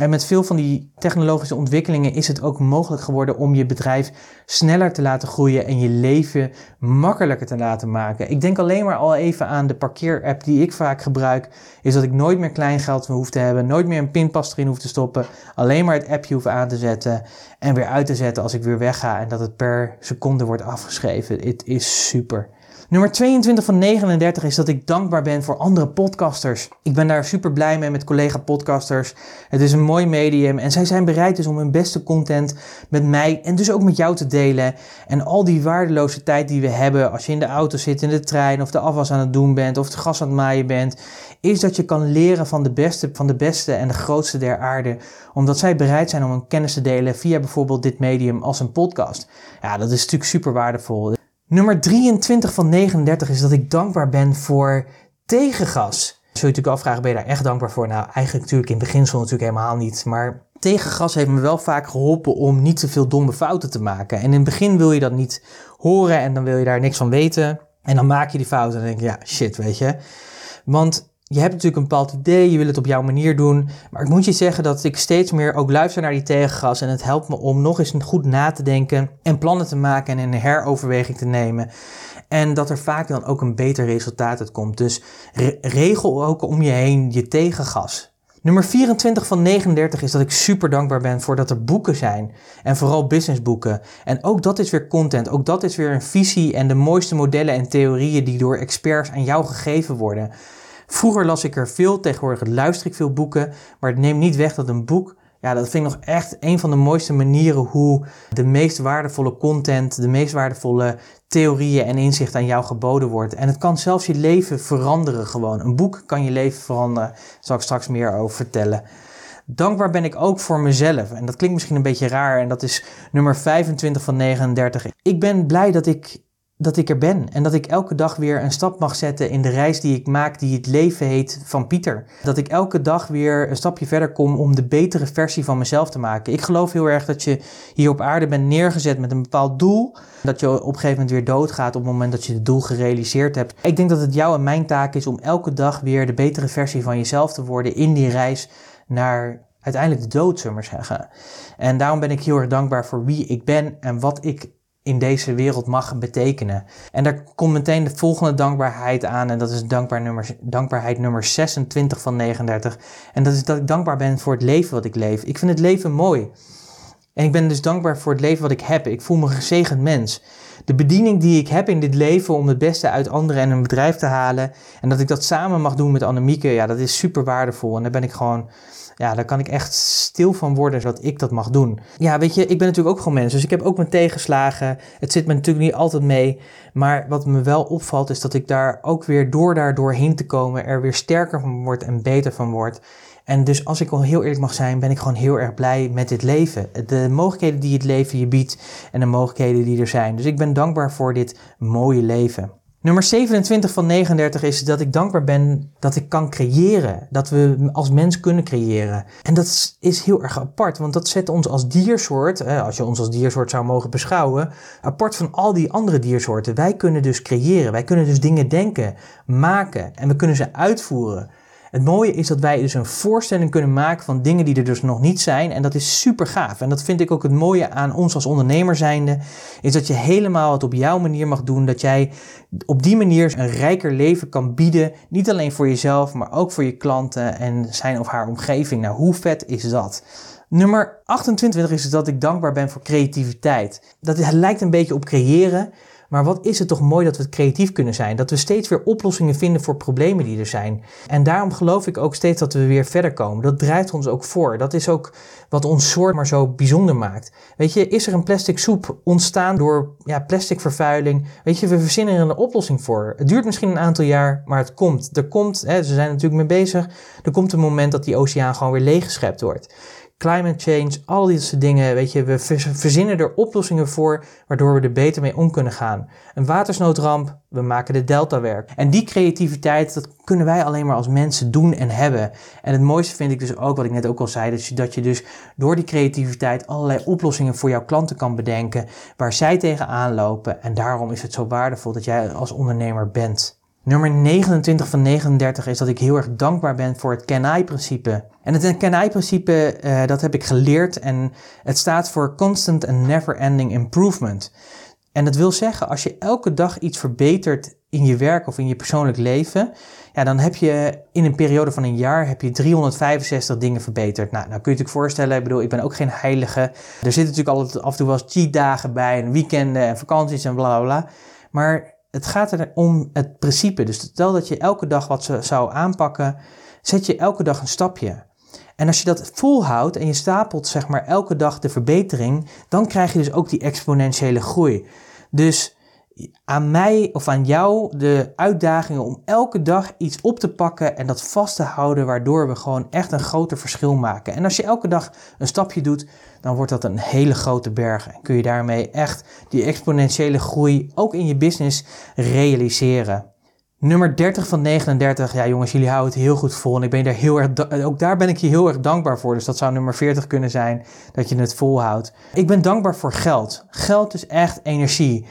En met veel van die technologische ontwikkelingen is het ook mogelijk geworden om je bedrijf sneller te laten groeien en je leven makkelijker te laten maken. Ik denk alleen maar al even aan de parkeer-app die ik vaak gebruik, is dat ik nooit meer kleingeld hoef te hebben, nooit meer een pinpas erin hoef te stoppen, alleen maar het appje hoef aan te zetten en weer uit te zetten als ik weer wegga en dat het per seconde wordt afgeschreven. Het is super. Nummer 22 van 39 is dat ik dankbaar ben voor andere podcasters. Ik ben daar super blij mee met collega podcasters. Het is een mooi medium en zij zijn bereid dus om hun beste content met mij en dus ook met jou te delen. En al die waardeloze tijd die we hebben als je in de auto zit, in de trein of de afwas aan het doen bent of de gas aan het maaien bent, is dat je kan leren van de beste, van de beste en de grootste der aarde. Omdat zij bereid zijn om hun kennis te delen via bijvoorbeeld dit medium als een podcast. Ja, dat is natuurlijk super waardevol. Nummer 23 van 39 is dat ik dankbaar ben voor tegengas. Zul je natuurlijk afvragen, ben je daar echt dankbaar voor? Nou, eigenlijk natuurlijk in beginsel natuurlijk helemaal niet. Maar tegengas heeft me wel vaak geholpen om niet te veel domme fouten te maken. En in het begin wil je dat niet horen en dan wil je daar niks van weten. En dan maak je die fout en denk je, ja, shit, weet je. Want je hebt natuurlijk een bepaald idee, je wil het op jouw manier doen. Maar ik moet je zeggen dat ik steeds meer ook luister naar die tegengas. En het helpt me om nog eens goed na te denken en plannen te maken en een heroverweging te nemen. En dat er vaak dan ook een beter resultaat uit komt. Dus regel ook om je heen je tegengas. Nummer 24 van 39 is dat ik super dankbaar ben voor dat er boeken zijn. En vooral businessboeken. En ook dat is weer content. Ook dat is weer een visie en de mooiste modellen en theorieën die door experts aan jou gegeven worden. Vroeger las ik er veel, tegenwoordig luister ik veel boeken. Maar het neemt niet weg dat een boek ja, dat vind ik nog echt een van de mooiste manieren hoe de meest waardevolle content, de meest waardevolle theorieën en inzichten aan jou geboden wordt. En het kan zelfs je leven veranderen gewoon. Een boek kan je leven veranderen. Daar zal ik straks meer over vertellen. Dankbaar ben ik ook voor mezelf. En dat klinkt misschien een beetje raar. En dat is nummer 25 van 39. Ik ben blij dat ik dat ik er ben en dat ik elke dag weer een stap mag zetten in de reis die ik maak, die het leven heet van Pieter. Dat ik elke dag weer een stapje verder kom om de betere versie van mezelf te maken. Ik geloof heel erg dat je hier op aarde bent neergezet met een bepaald doel. Dat je op een gegeven moment weer doodgaat op het moment dat je het doel gerealiseerd hebt. Ik denk dat het jouw en mijn taak is om elke dag weer de betere versie van jezelf te worden in die reis naar uiteindelijk de dood, zullen we maar zeggen. En daarom ben ik heel erg dankbaar voor wie ik ben en wat ik in deze wereld mag betekenen. En daar komt meteen de volgende dankbaarheid aan. En dat is dankbaar nummer, dankbaarheid nummer 26 van 39. En dat is dat ik dankbaar ben voor het leven wat ik leef. Ik vind het leven mooi. En ik ben dus dankbaar voor het leven wat ik heb. Ik voel me een gezegend mens. De bediening die ik heb in dit leven om het beste uit anderen en een bedrijf te halen. En dat ik dat samen mag doen met Annemieke. Ja, dat is super waardevol. En daar ben ik gewoon ja, daar kan ik echt stil van worden zodat ik dat mag doen. Ja, weet je, ik ben natuurlijk ook gewoon mens, dus ik heb ook mijn tegenslagen. Het zit me natuurlijk niet altijd mee. Maar wat me wel opvalt is dat ik daar ook weer door daar doorheen te komen er weer sterker van word en beter van word. En dus als ik al heel eerlijk mag zijn, ben ik gewoon heel erg blij met dit leven. De mogelijkheden die het leven je biedt en de mogelijkheden die er zijn. Dus ik ben dankbaar voor dit mooie leven. Nummer 27 van 39 is dat ik dankbaar ben dat ik kan creëren. Dat we als mens kunnen creëren. En dat is heel erg apart, want dat zet ons als diersoort, als je ons als diersoort zou mogen beschouwen, apart van al die andere diersoorten. Wij kunnen dus creëren. Wij kunnen dus dingen denken, maken en we kunnen ze uitvoeren. Het mooie is dat wij dus een voorstelling kunnen maken van dingen die er dus nog niet zijn. En dat is super gaaf. En dat vind ik ook het mooie aan ons als ondernemer zijnde. Is dat je helemaal het op jouw manier mag doen. Dat jij op die manier een rijker leven kan bieden. Niet alleen voor jezelf, maar ook voor je klanten en zijn of haar omgeving. Nou, hoe vet is dat? Nummer 28 is dat ik dankbaar ben voor creativiteit. Dat lijkt een beetje op creëren. Maar wat is het toch mooi dat we creatief kunnen zijn? Dat we steeds weer oplossingen vinden voor problemen die er zijn. En daarom geloof ik ook steeds dat we weer verder komen. Dat drijft ons ook voor. Dat is ook wat ons soort maar zo bijzonder maakt. Weet je, is er een plastic soep ontstaan door ja, plastic vervuiling? Weet je, we verzinnen er een oplossing voor. Het duurt misschien een aantal jaar, maar het komt. Er komt, hè, ze zijn natuurlijk mee bezig. Er komt een moment dat die oceaan gewoon weer leeggeschept wordt climate change, al die soort dingen. Weet je, we verzinnen er oplossingen voor waardoor we er beter mee om kunnen gaan. Een watersnoodramp, we maken de delta werk. En die creativiteit, dat kunnen wij alleen maar als mensen doen en hebben. En het mooiste vind ik dus ook, wat ik net ook al zei, dat je, dat je dus door die creativiteit allerlei oplossingen voor jouw klanten kan bedenken waar zij tegenaan lopen. En daarom is het zo waardevol dat jij als ondernemer bent. Nummer 29 van 39 is dat ik heel erg dankbaar ben voor het Can-I-principe. En het Can-I-principe, uh, dat heb ik geleerd en het staat voor Constant and Never Ending Improvement. En dat wil zeggen, als je elke dag iets verbetert in je werk of in je persoonlijk leven, ja, dan heb je in een periode van een jaar heb je 365 dingen verbeterd. Nou, nou kun je je voorstellen, ik bedoel, ik ben ook geen heilige. Er zitten natuurlijk altijd af en toe wel cheat dagen bij en weekenden en vakanties en bla bla bla. Maar het gaat er om het principe. Dus stel dat je elke dag wat ze zou aanpakken, zet je elke dag een stapje. En als je dat volhoudt en je stapelt zeg maar elke dag de verbetering, dan krijg je dus ook die exponentiële groei. Dus aan mij of aan jou de uitdaging om elke dag iets op te pakken en dat vast te houden, waardoor we gewoon echt een groter verschil maken. En als je elke dag een stapje doet, dan wordt dat een hele grote berg. En kun je daarmee echt die exponentiële groei ook in je business realiseren. Nummer 30 van 39. Ja, jongens, jullie houden het heel goed vol. En ik ben daar heel erg, ook daar ben ik je heel erg dankbaar voor. Dus dat zou nummer 40 kunnen zijn, dat je het volhoudt. Ik ben dankbaar voor geld. Geld is echt energie.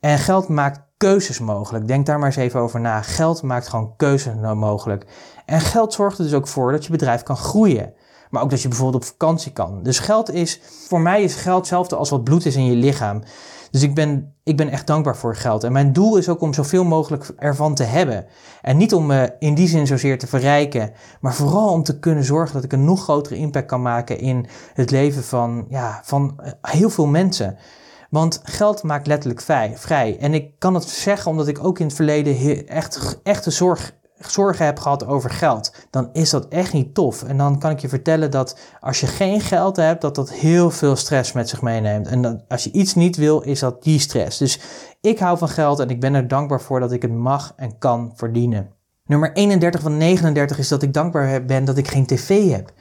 En geld maakt keuzes mogelijk. Denk daar maar eens even over na. Geld maakt gewoon keuzes mogelijk. En geld zorgt er dus ook voor dat je bedrijf kan groeien. Maar ook dat je bijvoorbeeld op vakantie kan. Dus geld is, voor mij is geld hetzelfde als wat bloed is in je lichaam. Dus ik ben, ik ben echt dankbaar voor geld. En mijn doel is ook om zoveel mogelijk ervan te hebben. En niet om me in die zin zozeer te verrijken, maar vooral om te kunnen zorgen dat ik een nog grotere impact kan maken in het leven van, ja, van eh, heel veel mensen. Want geld maakt letterlijk vrij. En ik kan het zeggen omdat ik ook in het verleden echt, echte zorg zorgen hebt gehad over geld, dan is dat echt niet tof. En dan kan ik je vertellen dat als je geen geld hebt, dat dat heel veel stress met zich meeneemt. En dat, als je iets niet wil, is dat die stress. Dus ik hou van geld en ik ben er dankbaar voor dat ik het mag en kan verdienen. Nummer 31 van 39 is dat ik dankbaar ben dat ik geen tv heb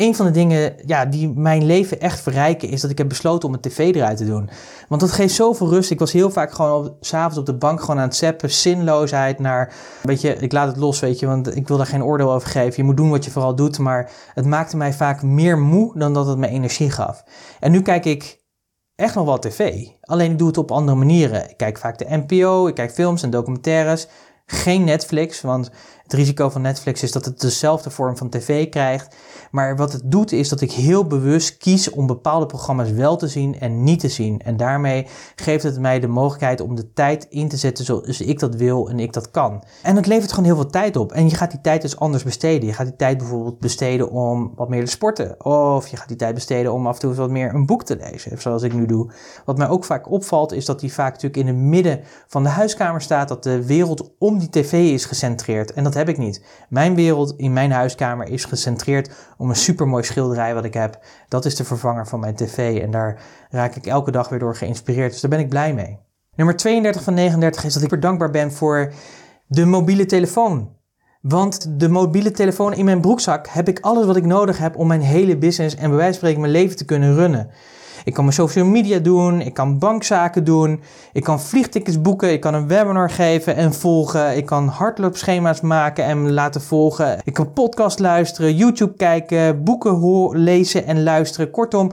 een van de dingen ja, die mijn leven echt verrijken is dat ik heb besloten om een tv eruit te doen. Want dat geeft zoveel rust. Ik was heel vaak gewoon s'avonds op de bank gewoon aan het zappen. Zinloosheid naar, weet je, ik laat het los, weet je, want ik wil daar geen oordeel over geven. Je moet doen wat je vooral doet, maar het maakte mij vaak meer moe dan dat het me energie gaf. En nu kijk ik echt nog wel tv. Alleen ik doe het op andere manieren. Ik kijk vaak de NPO, ik kijk films en documentaires. Geen Netflix, want het risico van Netflix is dat het dezelfde vorm van tv krijgt. Maar wat het doet is dat ik heel bewust kies om bepaalde programma's wel te zien en niet te zien. En daarmee geeft het mij de mogelijkheid om de tijd in te zetten zoals ik dat wil en ik dat kan. En het levert gewoon heel veel tijd op. En je gaat die tijd dus anders besteden. Je gaat die tijd bijvoorbeeld besteden om wat meer te sporten. Of je gaat die tijd besteden om af en toe wat meer een boek te lezen, zoals ik nu doe. Wat mij ook vaak opvalt is dat die vaak natuurlijk in het midden van de huiskamer staat. Dat de wereld om die tv is gecentreerd. En dat heb ik niet. Mijn wereld in mijn huiskamer is gecentreerd om een supermooi schilderij wat ik heb. Dat is de vervanger van mijn tv en daar raak ik elke dag weer door geïnspireerd. Dus daar ben ik blij mee. Nummer 32 van 39 is dat ik dankbaar ben voor de mobiele telefoon. Want de mobiele telefoon in mijn broekzak heb ik alles wat ik nodig heb om mijn hele business en bij wijze van spreken mijn leven te kunnen runnen. Ik kan mijn social media doen, ik kan bankzaken doen, ik kan vliegtickets boeken, ik kan een webinar geven en volgen, ik kan hardloopschema's maken en laten volgen, ik kan podcast luisteren, YouTube kijken, boeken lezen en luisteren. Kortom,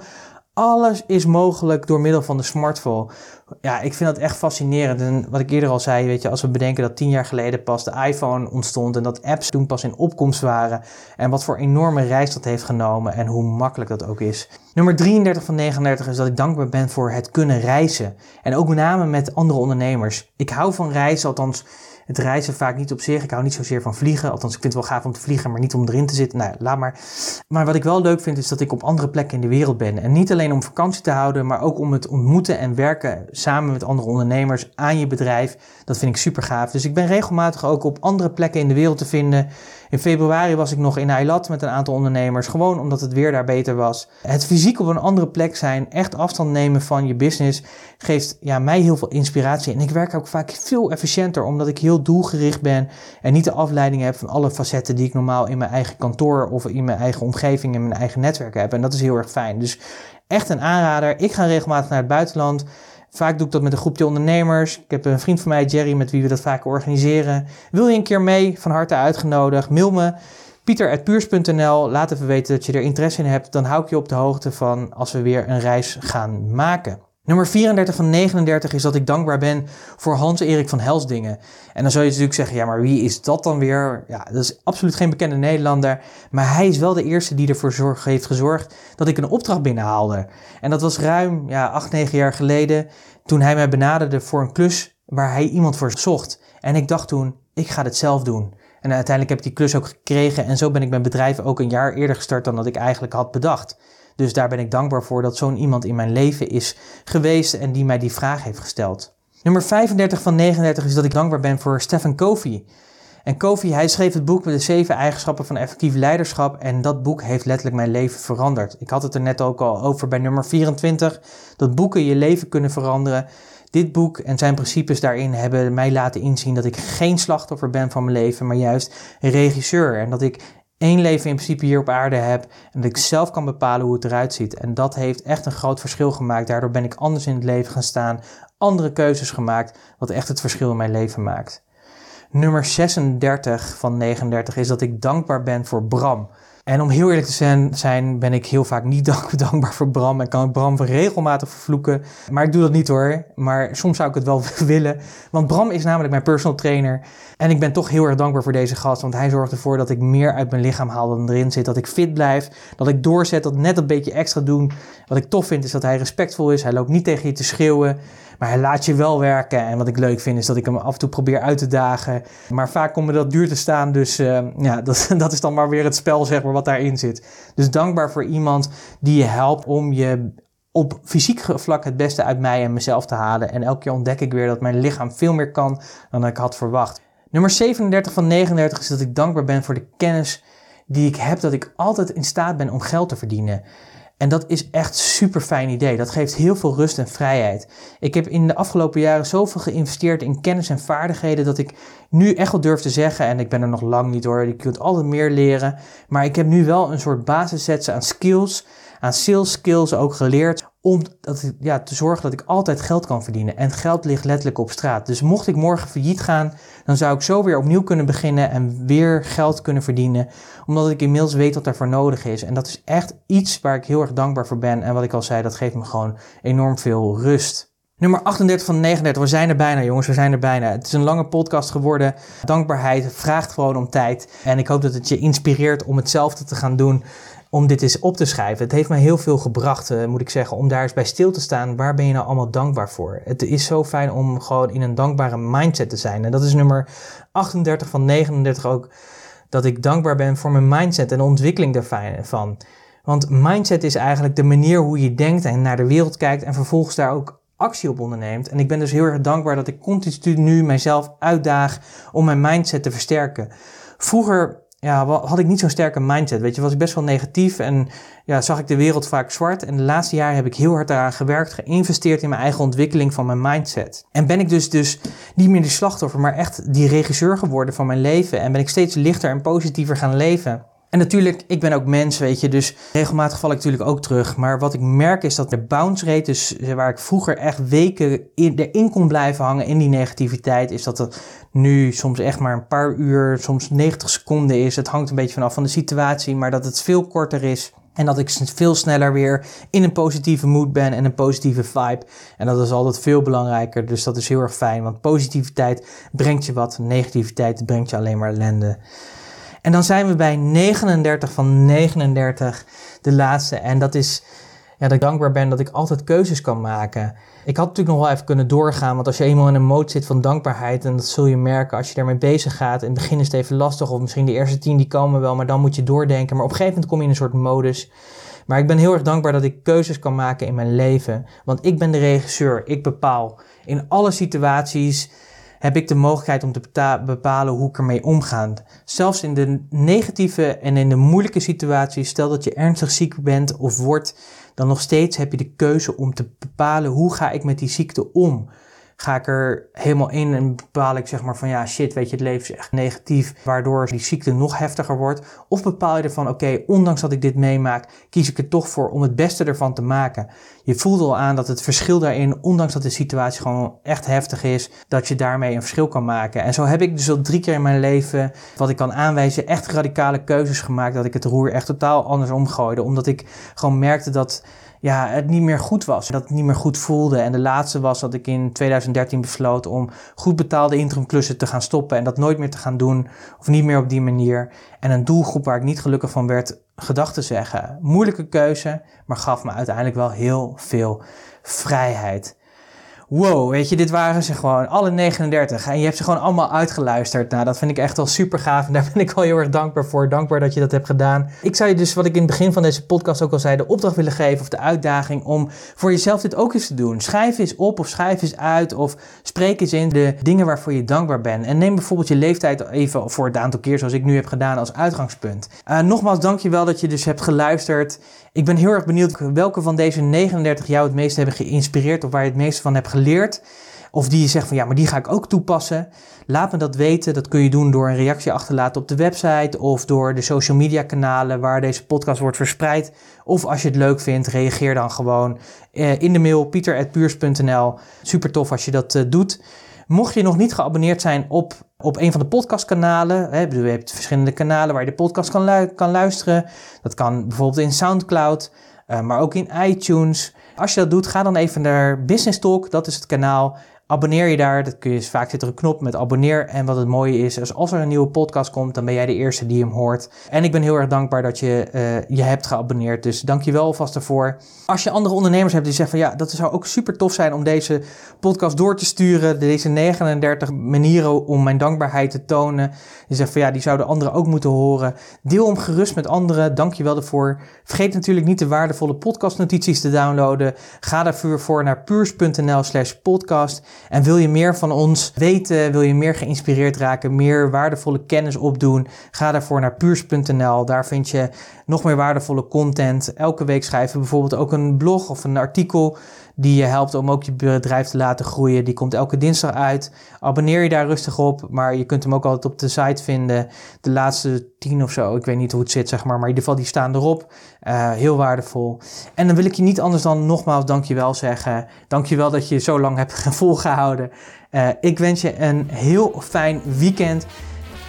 alles is mogelijk door middel van de smartphone. Ja, ik vind dat echt fascinerend. En wat ik eerder al zei, weet je, als we bedenken dat tien jaar geleden pas de iPhone ontstond en dat apps toen pas in opkomst waren. En wat voor enorme reis dat heeft genomen en hoe makkelijk dat ook is. Nummer 33 van 39 is dat ik dankbaar ben voor het kunnen reizen. En ook met name met andere ondernemers. Ik hou van reizen, althans het reizen vaak niet op zich. Ik hou niet zozeer van vliegen. Althans, ik vind het wel gaaf om te vliegen, maar niet om erin te zitten. Nou, laat maar. Maar wat ik wel leuk vind, is dat ik op andere plekken in de wereld ben. En niet alleen om vakantie te houden, maar ook om het ontmoeten en werken samen met andere ondernemers aan je bedrijf. Dat vind ik super gaaf. Dus ik ben regelmatig ook op andere plekken in de wereld te vinden. In februari was ik nog in Eilat met een aantal ondernemers, gewoon omdat het weer daar beter was. Het fysiek op een andere plek zijn, echt afstand nemen van je business, geeft ja, mij heel veel inspiratie. En ik werk ook vaak veel efficiënter, omdat ik heel doelgericht ben en niet de afleiding heb van alle facetten die ik normaal in mijn eigen kantoor of in mijn eigen omgeving en mijn eigen netwerk heb. En dat is heel erg fijn. Dus echt een aanrader. Ik ga regelmatig naar het buitenland. Vaak doe ik dat met een groepje ondernemers. Ik heb een vriend van mij, Jerry, met wie we dat vaak organiseren. Wil je een keer mee? Van harte uitgenodigd. Mail me pieter.puurs.nl. Laat even weten dat je er interesse in hebt. Dan hou ik je op de hoogte van als we weer een reis gaan maken. Nummer 34 van 39 is dat ik dankbaar ben voor Hans-Erik van Helsdingen. En dan zou je natuurlijk zeggen, ja, maar wie is dat dan weer? Ja, dat is absoluut geen bekende Nederlander. Maar hij is wel de eerste die ervoor zorg, heeft gezorgd dat ik een opdracht binnenhaalde. En dat was ruim ja, 8, 9 jaar geleden toen hij mij benaderde voor een klus waar hij iemand voor zocht. En ik dacht toen, ik ga het zelf doen. En uiteindelijk heb ik die klus ook gekregen en zo ben ik mijn bedrijf ook een jaar eerder gestart dan dat ik eigenlijk had bedacht. Dus daar ben ik dankbaar voor dat zo'n iemand in mijn leven is geweest en die mij die vraag heeft gesteld. Nummer 35 van 39 is dat ik dankbaar ben voor Stephen Covey. En Covey, hij schreef het boek met de zeven eigenschappen van effectief leiderschap. En dat boek heeft letterlijk mijn leven veranderd. Ik had het er net ook al over bij nummer 24. Dat boeken je leven kunnen veranderen. Dit boek en zijn principes daarin hebben mij laten inzien dat ik geen slachtoffer ben van mijn leven, maar juist een regisseur. En dat ik één leven in principe hier op aarde heb en dat ik zelf kan bepalen hoe het eruit ziet. En dat heeft echt een groot verschil gemaakt. Daardoor ben ik anders in het leven gaan staan, andere keuzes gemaakt, wat echt het verschil in mijn leven maakt. Nummer 36 van 39 is dat ik dankbaar ben voor Bram. En om heel eerlijk te zijn, ben ik heel vaak niet dankbaar voor Bram. En kan ik Bram regelmatig vervloeken. Maar ik doe dat niet hoor. Maar soms zou ik het wel willen. Want Bram is namelijk mijn personal trainer. En ik ben toch heel erg dankbaar voor deze gast. Want hij zorgt ervoor dat ik meer uit mijn lichaam haal dan erin zit. Dat ik fit blijf. Dat ik doorzet. Dat net een beetje extra doen. Wat ik tof vind is dat hij respectvol is. Hij loopt niet tegen je te schreeuwen. Maar hij laat je wel werken. En wat ik leuk vind is dat ik hem af en toe probeer uit te dagen. Maar vaak komt me dat duur te staan. Dus uh, ja, dat, dat is dan maar weer het spel zeg maar wat daarin zit. Dus dankbaar voor iemand die je helpt om je op fysiek vlak het beste uit mij en mezelf te halen. En elke keer ontdek ik weer dat mijn lichaam veel meer kan dan ik had verwacht. Nummer 37 van 39 is dat ik dankbaar ben voor de kennis die ik heb dat ik altijd in staat ben om geld te verdienen. En dat is echt super fijn idee. Dat geeft heel veel rust en vrijheid. Ik heb in de afgelopen jaren zoveel geïnvesteerd in kennis en vaardigheden dat ik nu echt wel durf te zeggen, en ik ben er nog lang niet hoor, je kunt altijd meer leren, maar ik heb nu wel een soort basiszetsen aan skills, aan sales skills ook geleerd om dat, ja, te zorgen dat ik altijd geld kan verdienen. En geld ligt letterlijk op straat. Dus mocht ik morgen failliet gaan, dan zou ik zo weer opnieuw kunnen beginnen en weer geld kunnen verdienen. Omdat ik inmiddels weet wat daarvoor nodig is. En dat is echt iets waar ik heel erg dankbaar voor ben. En wat ik al zei, dat geeft me gewoon enorm veel rust. Nummer 38 van 39. We zijn er bijna, jongens. We zijn er bijna. Het is een lange podcast geworden. Dankbaarheid vraagt gewoon om tijd. En ik hoop dat het je inspireert om hetzelfde te gaan doen om dit eens op te schrijven. Het heeft mij heel veel gebracht, uh, moet ik zeggen, om daar eens bij stil te staan. Waar ben je nou allemaal dankbaar voor? Het is zo fijn om gewoon in een dankbare mindset te zijn. En dat is nummer 38 van 39 ook. Dat ik dankbaar ben voor mijn mindset en de ontwikkeling daarvan. Want mindset is eigenlijk de manier hoe je denkt en naar de wereld kijkt en vervolgens daar ook actie op onderneemt. En ik ben dus heel erg dankbaar dat ik continu mijzelf uitdaag om mijn mindset te versterken. Vroeger ja, had ik niet zo'n sterke mindset. Weet je, was ik best wel negatief en ja, zag ik de wereld vaak zwart. En de laatste jaren heb ik heel hard daaraan gewerkt, geïnvesteerd in mijn eigen ontwikkeling van mijn mindset. En ben ik dus, dus niet meer die slachtoffer, maar echt die regisseur geworden van mijn leven. En ben ik steeds lichter en positiever gaan leven. En natuurlijk, ik ben ook mens, weet je, dus regelmatig val ik natuurlijk ook terug. Maar wat ik merk is dat de bounce rate, dus waar ik vroeger echt weken in, erin kon blijven hangen in die negativiteit, is dat het nu soms echt maar een paar uur, soms 90 seconden is. Het hangt een beetje vanaf van de situatie, maar dat het veel korter is. En dat ik veel sneller weer in een positieve mood ben en een positieve vibe. En dat is altijd veel belangrijker. Dus dat is heel erg fijn. Want positiviteit brengt je wat. Negativiteit brengt je alleen maar ellende. En dan zijn we bij 39 van 39, de laatste. En dat is ja, dat ik dankbaar ben dat ik altijd keuzes kan maken. Ik had natuurlijk nog wel even kunnen doorgaan, want als je eenmaal in een mode zit van dankbaarheid, en dat zul je merken als je daarmee bezig gaat. In het begin is het even lastig, of misschien de eerste tien die komen wel, maar dan moet je doordenken. Maar op een gegeven moment kom je in een soort modus. Maar ik ben heel erg dankbaar dat ik keuzes kan maken in mijn leven. Want ik ben de regisseur, ik bepaal in alle situaties heb ik de mogelijkheid om te bepalen hoe ik ermee omga. Zelfs in de negatieve en in de moeilijke situaties, stel dat je ernstig ziek bent of wordt, dan nog steeds heb je de keuze om te bepalen hoe ga ik met die ziekte om ga ik er helemaal in en bepaal ik zeg maar van ja shit, weet je, het leven is echt negatief, waardoor die ziekte nog heftiger wordt. Of bepaal je ervan, oké, ondanks dat ik dit meemaak, kies ik er toch voor om het beste ervan te maken. Je voelt al aan dat het verschil daarin, ondanks dat de situatie gewoon echt heftig is, dat je daarmee een verschil kan maken. En zo heb ik dus al drie keer in mijn leven, wat ik kan aanwijzen, echt radicale keuzes gemaakt, dat ik het roer echt totaal anders omgooide. Omdat ik gewoon merkte dat ja, het niet meer goed was. Dat het niet meer goed voelde. En de laatste was dat ik in 2013 besloot om goed betaalde interimklussen te gaan stoppen en dat nooit meer te gaan doen. Of niet meer op die manier. En een doelgroep waar ik niet gelukkig van werd, gedacht te zeggen. Moeilijke keuze, maar gaf me uiteindelijk wel heel veel vrijheid wow, weet je, dit waren ze gewoon alle 39. En je hebt ze gewoon allemaal uitgeluisterd. Nou, dat vind ik echt wel super gaaf. En daar ben ik wel heel erg dankbaar voor. Dankbaar dat je dat hebt gedaan. Ik zou je dus, wat ik in het begin van deze podcast ook al zei, de opdracht willen geven of de uitdaging om voor jezelf dit ook eens te doen. Schrijf eens op of schrijf eens uit of spreek eens in de dingen waarvoor je dankbaar bent. En neem bijvoorbeeld je leeftijd even voor het aantal keer zoals ik nu heb gedaan als uitgangspunt. Uh, nogmaals, dank je wel dat je dus hebt geluisterd. Ik ben heel erg benieuwd welke van deze 39 jou het meest hebben geïnspireerd of waar je het meeste van hebt geleerd. Of die je zegt van ja, maar die ga ik ook toepassen. Laat me dat weten. Dat kun je doen door een reactie achter te laten op de website of door de social media kanalen waar deze podcast wordt verspreid. Of als je het leuk vindt, reageer dan gewoon eh, in de mail pieter.puurs.nl. Super tof als je dat eh, doet. Mocht je nog niet geabonneerd zijn op, op een van de podcastkanalen, hè, je hebt verschillende kanalen waar je de podcast kan, kan luisteren. Dat kan bijvoorbeeld in SoundCloud, uh, maar ook in iTunes. Als je dat doet, ga dan even naar Business Talk, dat is het kanaal. Abonneer je daar, dat kun je, vaak zit er een knop met abonneer. En wat het mooie is, als er een nieuwe podcast komt, dan ben jij de eerste die hem hoort. En ik ben heel erg dankbaar dat je uh, je hebt geabonneerd. Dus dank je wel alvast daarvoor. Als je andere ondernemers hebt die zeggen van ja, dat zou ook super tof zijn om deze podcast door te sturen. Deze 39 manieren om mijn dankbaarheid te tonen. Die zeggen van ja, die zouden anderen ook moeten horen. Deel hem gerust met anderen. Dank je wel daarvoor. Vergeet natuurlijk niet de waardevolle podcastnotities te downloaden. Ga daarvoor naar puurs.nl slash podcast. En wil je meer van ons weten, wil je meer geïnspireerd raken, meer waardevolle kennis opdoen, ga daarvoor naar puurs.nl. Daar vind je nog meer waardevolle content. Elke week schrijven we bijvoorbeeld ook een blog of een artikel die je helpt om ook je bedrijf te laten groeien. Die komt elke dinsdag uit. Abonneer je daar rustig op, maar je kunt hem ook altijd op de site vinden. De laatste tien of zo, ik weet niet hoe het zit, zeg maar. Maar in ieder geval, die staan erop. Uh, heel waardevol. En dan wil ik je niet anders dan nogmaals dankjewel zeggen. Dankjewel dat je zo lang hebt volgehouden. Uh, ik wens je een heel fijn weekend.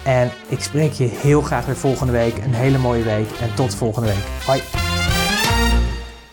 En ik spreek je heel graag weer volgende week. Een hele mooie week. En tot volgende week. Bye.